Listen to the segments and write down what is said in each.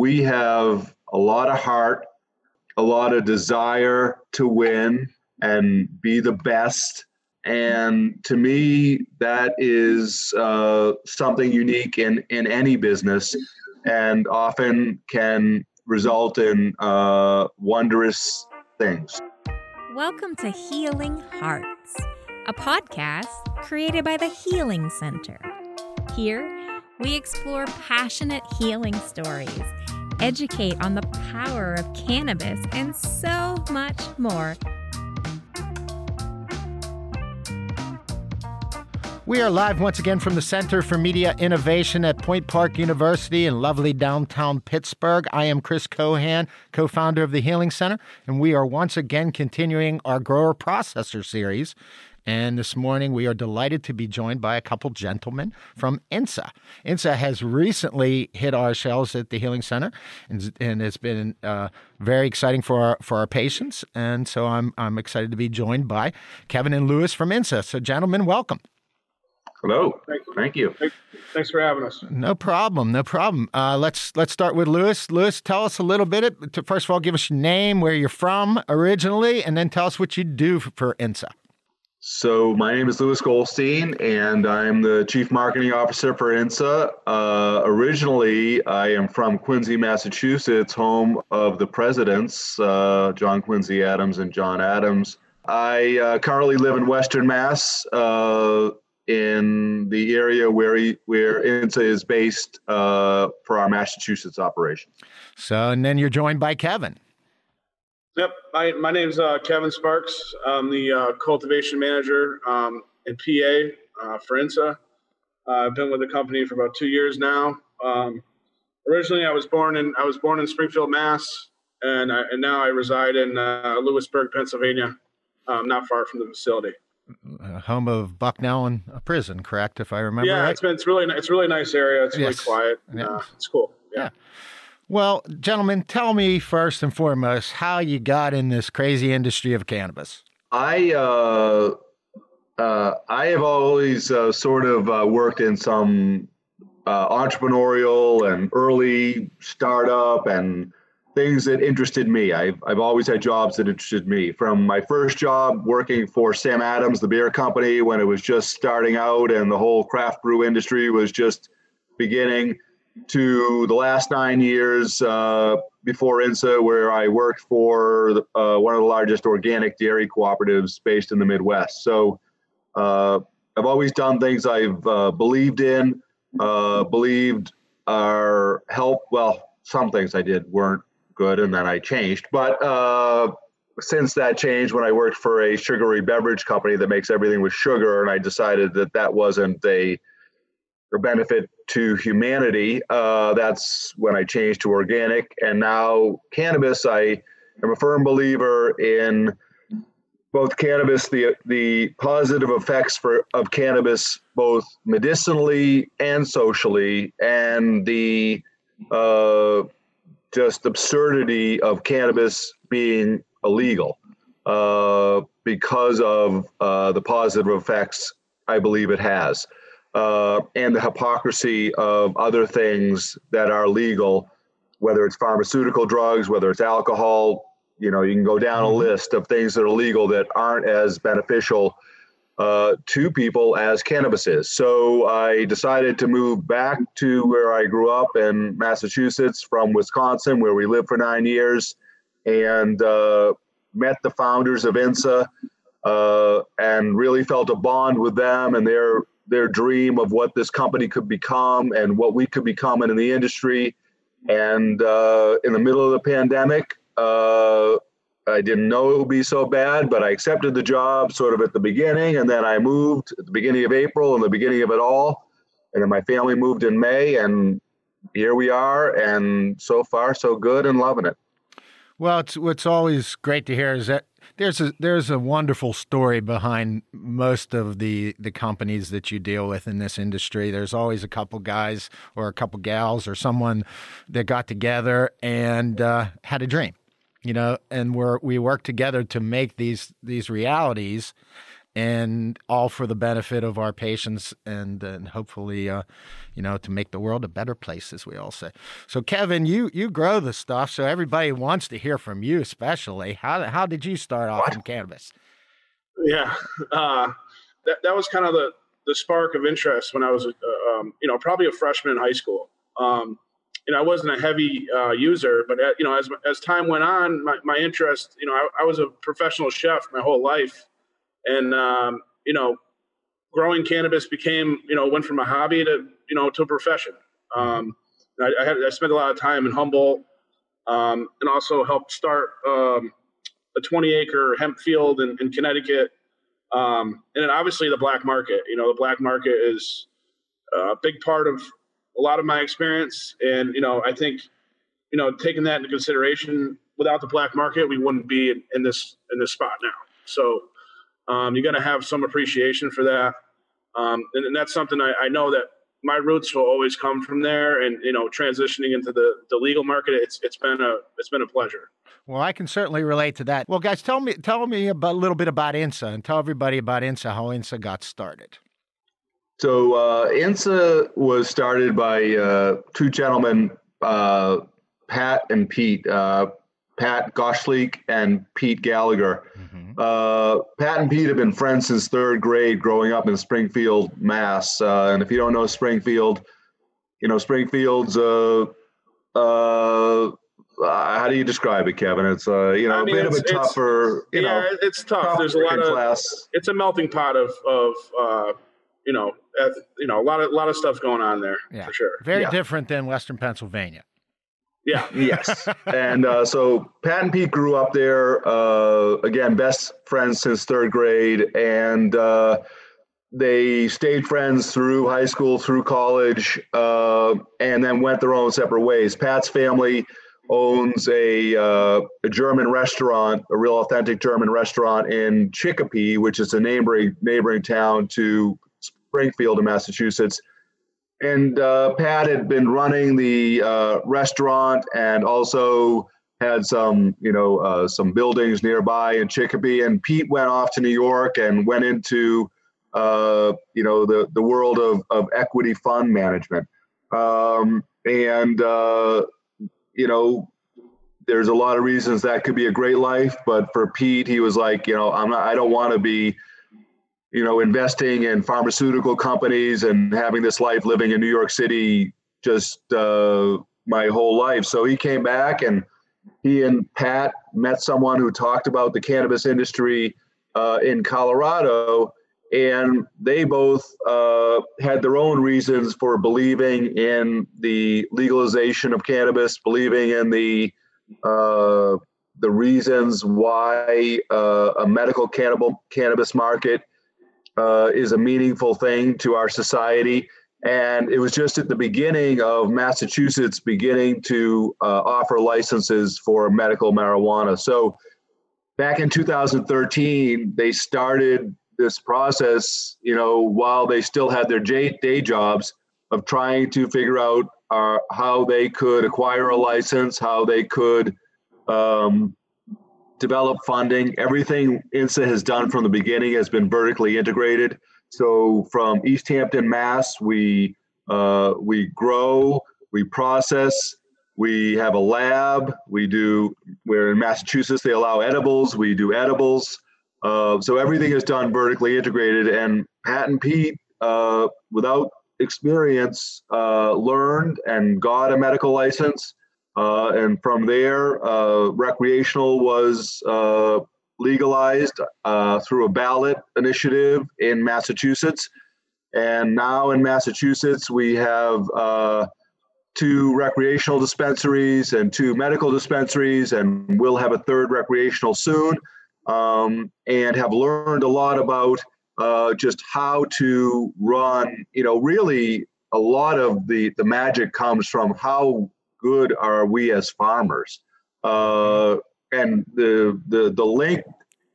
we have a lot of heart, a lot of desire to win and be the best. And to me, that is uh, something unique in, in any business and often can result in uh, wondrous things. Welcome to Healing Hearts, a podcast created by the Healing Center. Here, we explore passionate healing stories, educate on the power of cannabis, and so much more. We are live once again from the Center for Media Innovation at Point Park University in lovely downtown Pittsburgh. I am Chris Kohan, co founder of the Healing Center, and we are once again continuing our grower processor series. And this morning, we are delighted to be joined by a couple gentlemen from INSA. INSA has recently hit our shelves at the Healing Center, and, and it's been uh, very exciting for our for our patients. And so I'm I'm excited to be joined by Kevin and Lewis from INSA. So, gentlemen, welcome. Hello. Thank you. Thank you. Thanks for having us. No problem. No problem. Uh, let's let's start with Lewis. Lewis, tell us a little bit. First of all, give us your name, where you're from originally, and then tell us what you do for INSA. So my name is Lewis Goldstein, and I'm the Chief Marketing Officer for INSA. Uh, originally, I am from Quincy, Massachusetts, home of the presidents, uh, John Quincy Adams and John Adams. I uh, currently live in Western Mass, uh, in the area where he, where INSA is based uh, for our Massachusetts operation. So, and then you're joined by Kevin. Yep, my my name's uh, Kevin Sparks. I'm the uh, cultivation manager um, in PA uh, for INSA. Uh, I've been with the company for about two years now. Um, originally, I was born in I was born in Springfield, Mass, and I, and now I reside in uh, Lewisburg, Pennsylvania, um, not far from the facility. Uh, home of Bucknell and a prison, correct? If I remember yeah, right. it's been it's really it's really nice area. It's yes. really quiet. Yeah. it's cool. yeah. yeah. Well, gentlemen, tell me first and foremost how you got in this crazy industry of cannabis. I uh, uh, I have always uh, sort of uh, worked in some uh, entrepreneurial and early startup and things that interested me. I've, I've always had jobs that interested me. From my first job working for Sam Adams, the beer company, when it was just starting out and the whole craft brew industry was just beginning, to the last nine years uh, before INSA, where I worked for uh, one of the largest organic dairy cooperatives based in the Midwest. So uh, I've always done things I've uh, believed in, uh, believed are help. Well, some things I did weren't good, and then I changed. But uh, since that change, when I worked for a sugary beverage company that makes everything with sugar, and I decided that that wasn't a benefit to humanity, uh, that's when I changed to organic. And now cannabis, I am a firm believer in both cannabis, the the positive effects for of cannabis, both medicinally and socially, and the uh, just absurdity of cannabis being illegal uh, because of uh, the positive effects I believe it has, uh, and the hypocrisy of other things that are legal, whether it's pharmaceutical drugs, whether it's alcohol. You know, you can go down a mm-hmm. list of things that are legal that aren't as beneficial uh, to people as cannabis is. So I decided to move back to where I grew up in Massachusetts from Wisconsin, where we lived for nine years, and uh, met the founders of INSA, uh, and really felt a bond with them and their their dream of what this company could become and what we could become in the industry. And uh, in the middle of the pandemic, uh, I didn't know it would be so bad, but I accepted the job sort of at the beginning, and then I moved at the beginning of April and the beginning of it all, and then my family moved in May, and here we are, and so far so good, and loving it. Well, it's what's always great to hear is that there's a there's a wonderful story behind most of the the companies that you deal with in this industry. There's always a couple guys or a couple gals or someone that got together and uh, had a dream you know, and we're we work together to make these these realities. And all for the benefit of our patients and, and hopefully, uh, you know, to make the world a better place, as we all say. So, Kevin, you you grow the stuff, so everybody wants to hear from you, especially. How how did you start off what? in cannabis? Yeah, uh, that that was kind of the the spark of interest when I was, uh, um, you know, probably a freshman in high school. Um, you know, I wasn't a heavy uh, user, but uh, you know, as as time went on, my, my interest, you know, I, I was a professional chef my whole life, and um, you know, growing cannabis became, you know, went from a hobby to you know to a profession. Um, I, I, had I spent a lot of time in Humboldt, um, and also helped start um, a 20 acre hemp field in, in Connecticut. Um, and then obviously the black market. You know, the black market is a big part of a lot of my experience. And, you know, I think, you know, taking that into consideration, without the black market, we wouldn't be in, in this in this spot now. So um, you got to have some appreciation for that. Um, and, and, that's something I, I, know that my roots will always come from there. And you know, transitioning into the, the legal market, it's it's been a it's been a pleasure. Well, I can certainly relate to that. Well, guys, tell me tell me about, a little bit about INSA and tell everybody about INSA, how INSA got started. So uh, INSA was started by uh, two gentlemen, uh, Pat and Pete. Uh, Pat Gottschlicht and Pete Gallagher. Mm-hmm. Uh, Pat and Pete have been friends since third grade, growing up in Springfield, Mass. Uh, and if you don't know Springfield, you know Springfield's uh, uh, how do you describe it, Kevin? It's uh, you know I mean, a bit of a tougher, you yeah, know, it's tough. There's a lot of class. It's a melting pot of of uh, you know, you know, a lot of a lot of stuff going on there yeah. for sure. Very yeah. different than Western Pennsylvania. Yeah. yes. and uh, so Pat and Pete grew up there. Uh, again, best friends since third grade, and uh, they stayed friends through high school, through college, uh, and then went their own separate ways. Pat's family owns a, uh, a German restaurant, a real authentic German restaurant in Chicopee, which is a neighboring neighboring town to Springfield in Massachusetts. And uh, Pat had been running the uh, restaurant and also had some, you know, uh, some buildings nearby in Chicopee. And Pete went off to New York and went into, uh, you know, the the world of of equity fund management. Um, and uh, you know, there's a lot of reasons that could be a great life, but for Pete, he was like, you know, I'm not, I don't want to be you know, investing in pharmaceutical companies and having this life living in New York City just uh, my whole life. So he came back and he and Pat met someone who talked about the cannabis industry uh, in Colorado. And they both uh, had their own reasons for believing in the legalization of cannabis, believing in the uh, the reasons why uh, a medical cannibal, cannabis market uh, is a meaningful thing to our society. And it was just at the beginning of Massachusetts beginning to uh, offer licenses for medical marijuana. So back in 2013, they started this process, you know, while they still had their day jobs of trying to figure out uh, how they could acquire a license, how they could um, develop funding. Everything INSA has done from the beginning has been vertically integrated. So from Easthampton, Mass, we uh, we grow, we process, we have a lab. We do. We're in Massachusetts. They allow edibles. We do edibles. Uh, so everything is done vertically integrated. And Pat and Pete, uh, without experience, uh, learned and got a medical license uh, and from there, uh, recreational was uh, legalized uh, through a ballot initiative in Massachusetts. And now in Massachusetts, we have uh, two recreational dispensaries and two medical dispensaries, and we'll have a third recreational soon. Um, and have learned a lot about uh, just how to run. You know, really, a lot of the the magic comes from how good are we as farmers? Uh, and the, the, the link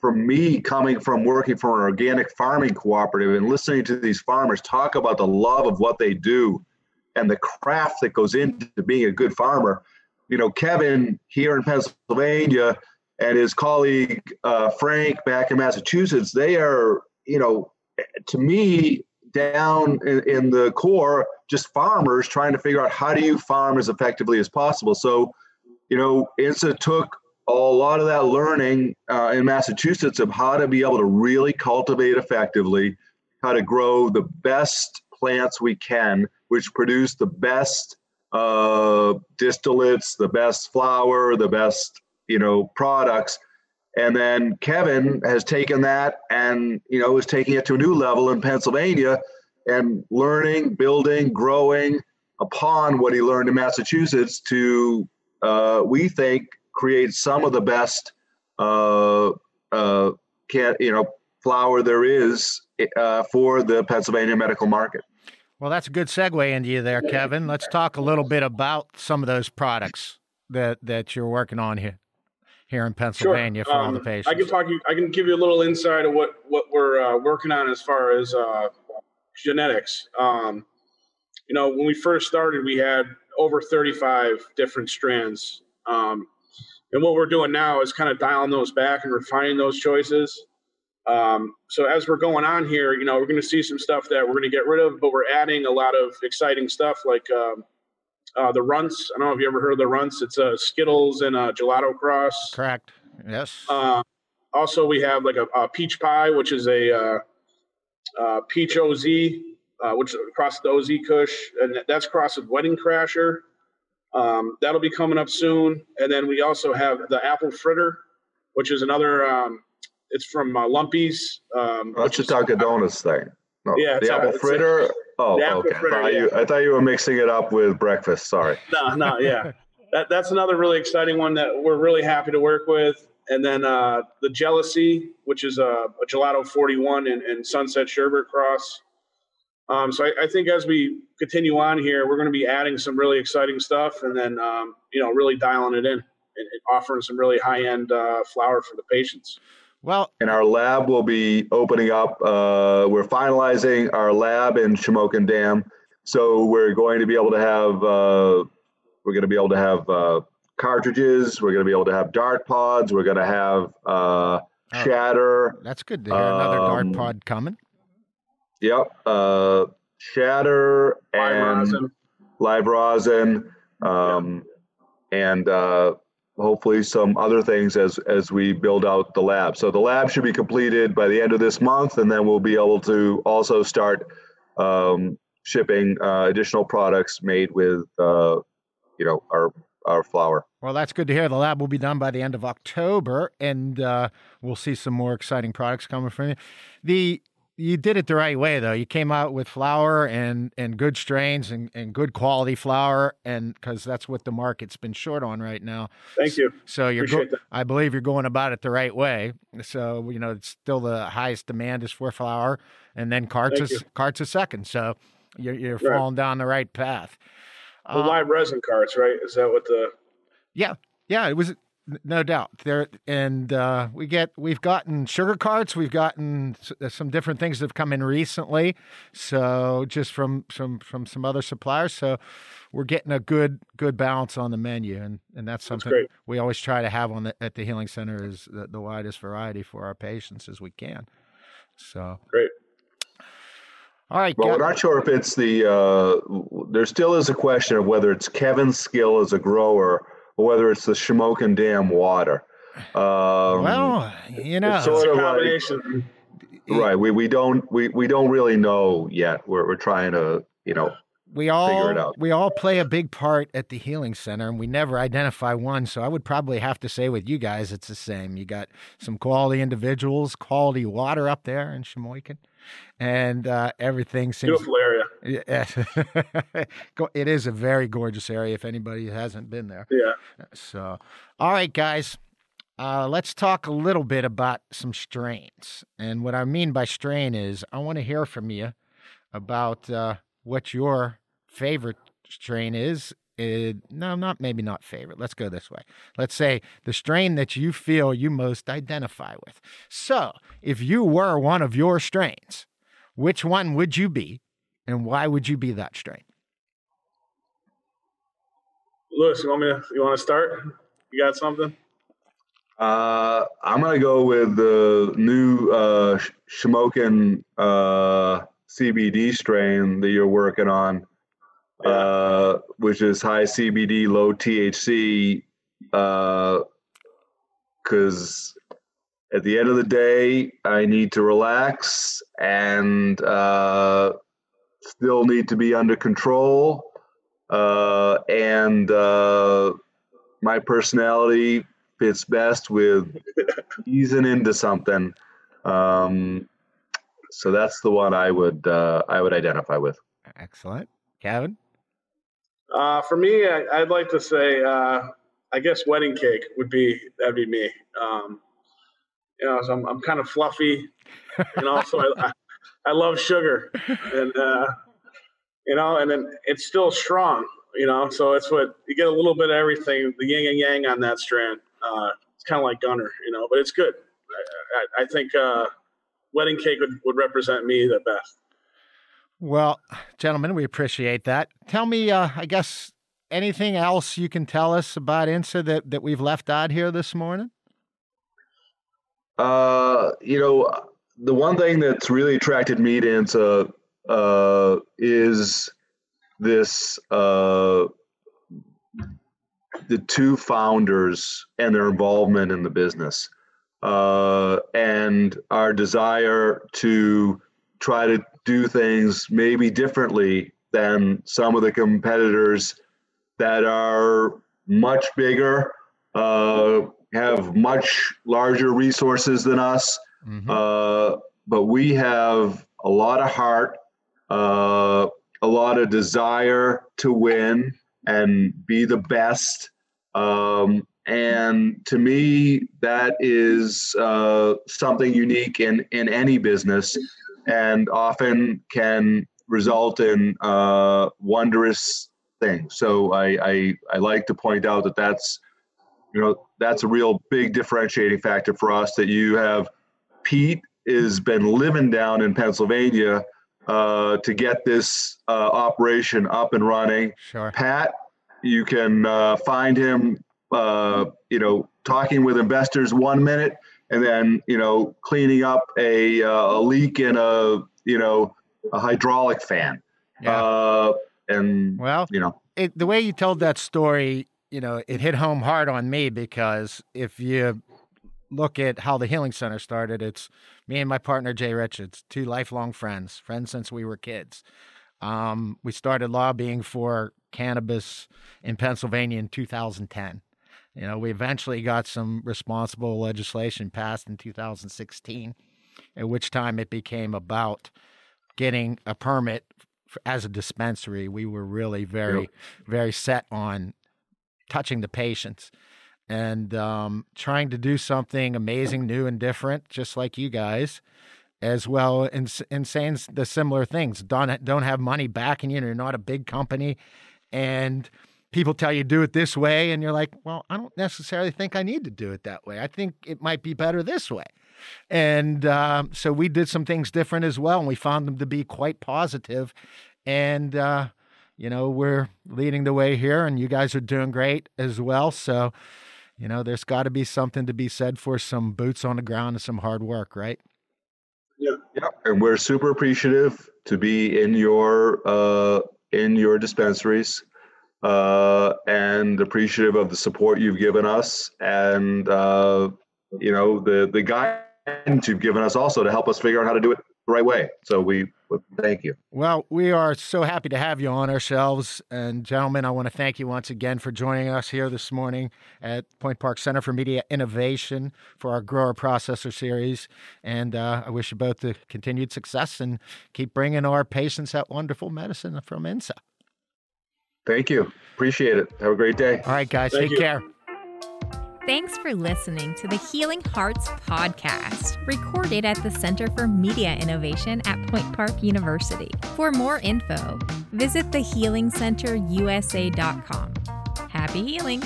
for me coming from working for an organic farming cooperative and listening to these farmers talk about the love of what they do and the craft that goes into being a good farmer. You know, Kevin here in Pennsylvania and his colleague uh, Frank back in Massachusetts, they are you know, to me, down in, in, the core, just farmers trying to figure out how do you farm as effectively as possible. So, you know, INSA took a lot of that learning uh, in Massachusetts of how to be able to really cultivate effectively, how to grow the best plants we can, which produce the best uh, distillates, the best flower, the best you know products. And then Kevin has taken that and you know is taking it to a new level in Pennsylvania and learning, building, growing upon what he learned in Massachusetts to uh, we think create some of the best uh, uh, can you know flower there is uh, for the Pennsylvania medical market. Well, that's a good segue into you there, Kevin. Let's talk a little bit about some of those products that that you're working on here here in Pennsylvania sure. for um, all the patients. I can talk you. I can give you a little insight of what what we're uh, working on as far as uh, genetics. Um, you know, when we first started, we had over 35 different strands. Um, and what we're doing now is kind of dialing those back and refining those choices. Um, so as we're going on here, you know, we're going to see some stuff that we're going to get rid of, but we're adding a lot of exciting stuff like um, uh, the runts. I don't know if you ever heard of the runts. It's a uh, Skittles and a gelato cross. Correct. Yes. Uh, also, we have like a, a, peach pie, which is a uh, uh peach OZ, uh, which is across the OZ Kush, and that's crossed with Wedding Crasher. Um, that'll be coming up soon. And then we also have the apple fritter, which is another. Um, it's from uh, Lumpy's. Um, that's a Dunkin' Donuts thing. No, yeah, the apple fritter. Oh, okay. Fritter, I, thought yeah. you, I thought you were mixing it up with breakfast. Sorry. no, no, yeah. that, that's another really exciting one that we're really happy to work with. And then uh, the Jealousy, which is a, a Gelato 41 and, and Sunset Sherbet Cross. Um, so I, I, think as we continue on here, we're going to be adding some really exciting stuff, and then um, you know really dialing it in and, and offering some really high end uh, flower for the patients. Well, and our lab will be opening up. Uh, we're finalizing our lab in Shamokin Dam, so we're going to be able to have uh, we're going to be able to have uh, cartridges. We're going to be able to have dart pods. We're going to have uh, oh, shatter. That's good to hear. Another um, dart pod coming. Yep. Uh, shatter live and rosin. live rosin, um, and uh, hopefully some other things as as we build out the lab. So the lab should be completed by the end of this month, and then we'll be able to also start um, shipping uh, additional products made with uh, you know our our flower. Well, that's good to hear. The lab will be done by the end of October, and uh, we'll see some more exciting products coming from you. The you did it the right way though. You came out with flower and and good strains and, and good quality flower, and because that's what the market's been short on right now. Thank you. So you're, go- I believe you're going about it the right way. So you know, it's still the highest demand is for flower, and then carts Thank is you. carts a second. So you're you're right. falling down the right path. The um, live resin carts, right? Is that what the? Yeah, yeah. It was no doubt. There and uh, we get we've gotten sugar carts we've gotten uh, some different things that have come in recently. So just from some from some other suppliers. So we're getting a good good balance on the menu and and that's something that's we always try to have on the at the healing center is the, the widest variety for our patients as we can. So. Great. All right. Well, we're not sure if it's the. Uh, there still is a question of whether it's Kevin's skill as a grower or whether it's the Shamokin Dam water. Um, well, you know, it's sort of like, right. We, we don't we, we don't really know yet. We're we're trying to you know we all we all play a big part at the healing center and we never identify one so i would probably have to say with you guys it's the same you got some quality individuals quality water up there in Shamokin and uh, everything seems beautiful area. Yeah, it is a very gorgeous area. If anybody hasn't been there, yeah. So, all right, guys, uh, let's talk a little bit about some strains. And what I mean by strain is, I want to hear from you about uh, what your favorite strain is uh, no, not maybe not favorite. Let's go this way. Let's say the strain that you feel you most identify with. So, if you were one of your strains, which one would you be, and why would you be that strain? Lewis, you want me to? You want to start? You got something? Uh, I'm gonna go with the new uh, Shamokin uh, CBD strain that you're working on, Yeah. uh, which is high CBD, low THC. Because at the end of the day, I need to relax and uh, still need to be under control. Uh, and uh, my personality fits best with easing into something. Um, so that's the one I would uh, I would identify with. Excellent. Kevin? Uh, for me, I, I'd like to say, uh, I guess wedding cake would be that'd be me. Um, you know, so I'm I'm kind of fluffy, and also I, I, I love sugar, and uh, you know, and then it's still strong. You know, so it's what you get a little bit of everything, the yin and yang on that strand. Uh, it's kind of like Gunner, you know, but it's good. I, I, I think uh, wedding cake would, would represent me the best. Well, gentlemen, we appreciate that. Tell me, uh, I guess, anything else you can tell us about INSA that, that we've left out here this morning? Uh, you know, the one thing that's really attracted me to INSA uh, is this uh, the two founders and their involvement in the business uh, and our desire to try to do things maybe differently than some of the competitors that are much bigger, uh, have much larger resources than us. Mhm. Uh, but we have a lot of heart, uh, a lot of desire to win and be the best. Um, and to me, that is uh, something unique in, in any business and often can result in uh, wondrous things. So I, I, I like to point out that that's, you know, that's a real big differentiating factor for us that you have Pete has been living down in Pennsylvania uh, to get this uh, operation up and running. Sure. Pat, you can uh, find him, uh, you know, talking with investors one minute, and then you know, cleaning up a, uh, a leak in a you know a hydraulic fan. Yeah. Uh, and Well, you know, it, the way you told that story, you know, it hit home hard on me because if you look at how the Healing Center started, it's me and my partner Jay Richards, two lifelong friends, friends since we were kids. Um, we started lobbying for cannabis in Pennsylvania in 2010. You know, we eventually got some responsible legislation passed in 2016, at which time it became about getting a permit as a dispensary. We were really very, very set on touching the patients and um, trying to do something amazing, new, and different, just like you guys, as well, and, and saying the similar things. Don't don't have money backing you. and You're not a big company, and people tell you do it this way, and you're like, well, I don't necessarily think I need to do it that way. I think it might be better this way. And um, so we did some things different as well, and we found them to be quite positive. And uh, you know, we're leading the way here, and you guys are doing great as well. So, you know, there's got to be something to be said for some boots on the ground and some hard work, right? Yeah, yeah. and we're super appreciative to be in your uh, in your dispensaries, uh, and appreciative of the support you've given us, and uh, you know the the guidance you've given us also to help us figure out how to do it right way. So we thank you. Well, we are so happy to have you on our shelves. And, gentlemen, I want to thank you once again for joining us here this morning at Point Park Center for Media Innovation for our Grower Processor series. And uh, I wish you both the continued success and keep bringing our patients that wonderful medicine from INSA. Thank you. Appreciate it. Have a great day. All right, guys, Thank take you. care. Thanks for listening to the Healing Hearts podcast, recorded at the Center for Media Innovation at Point Park University. For more info, visit thehealingcenterusa.com. Happy healing!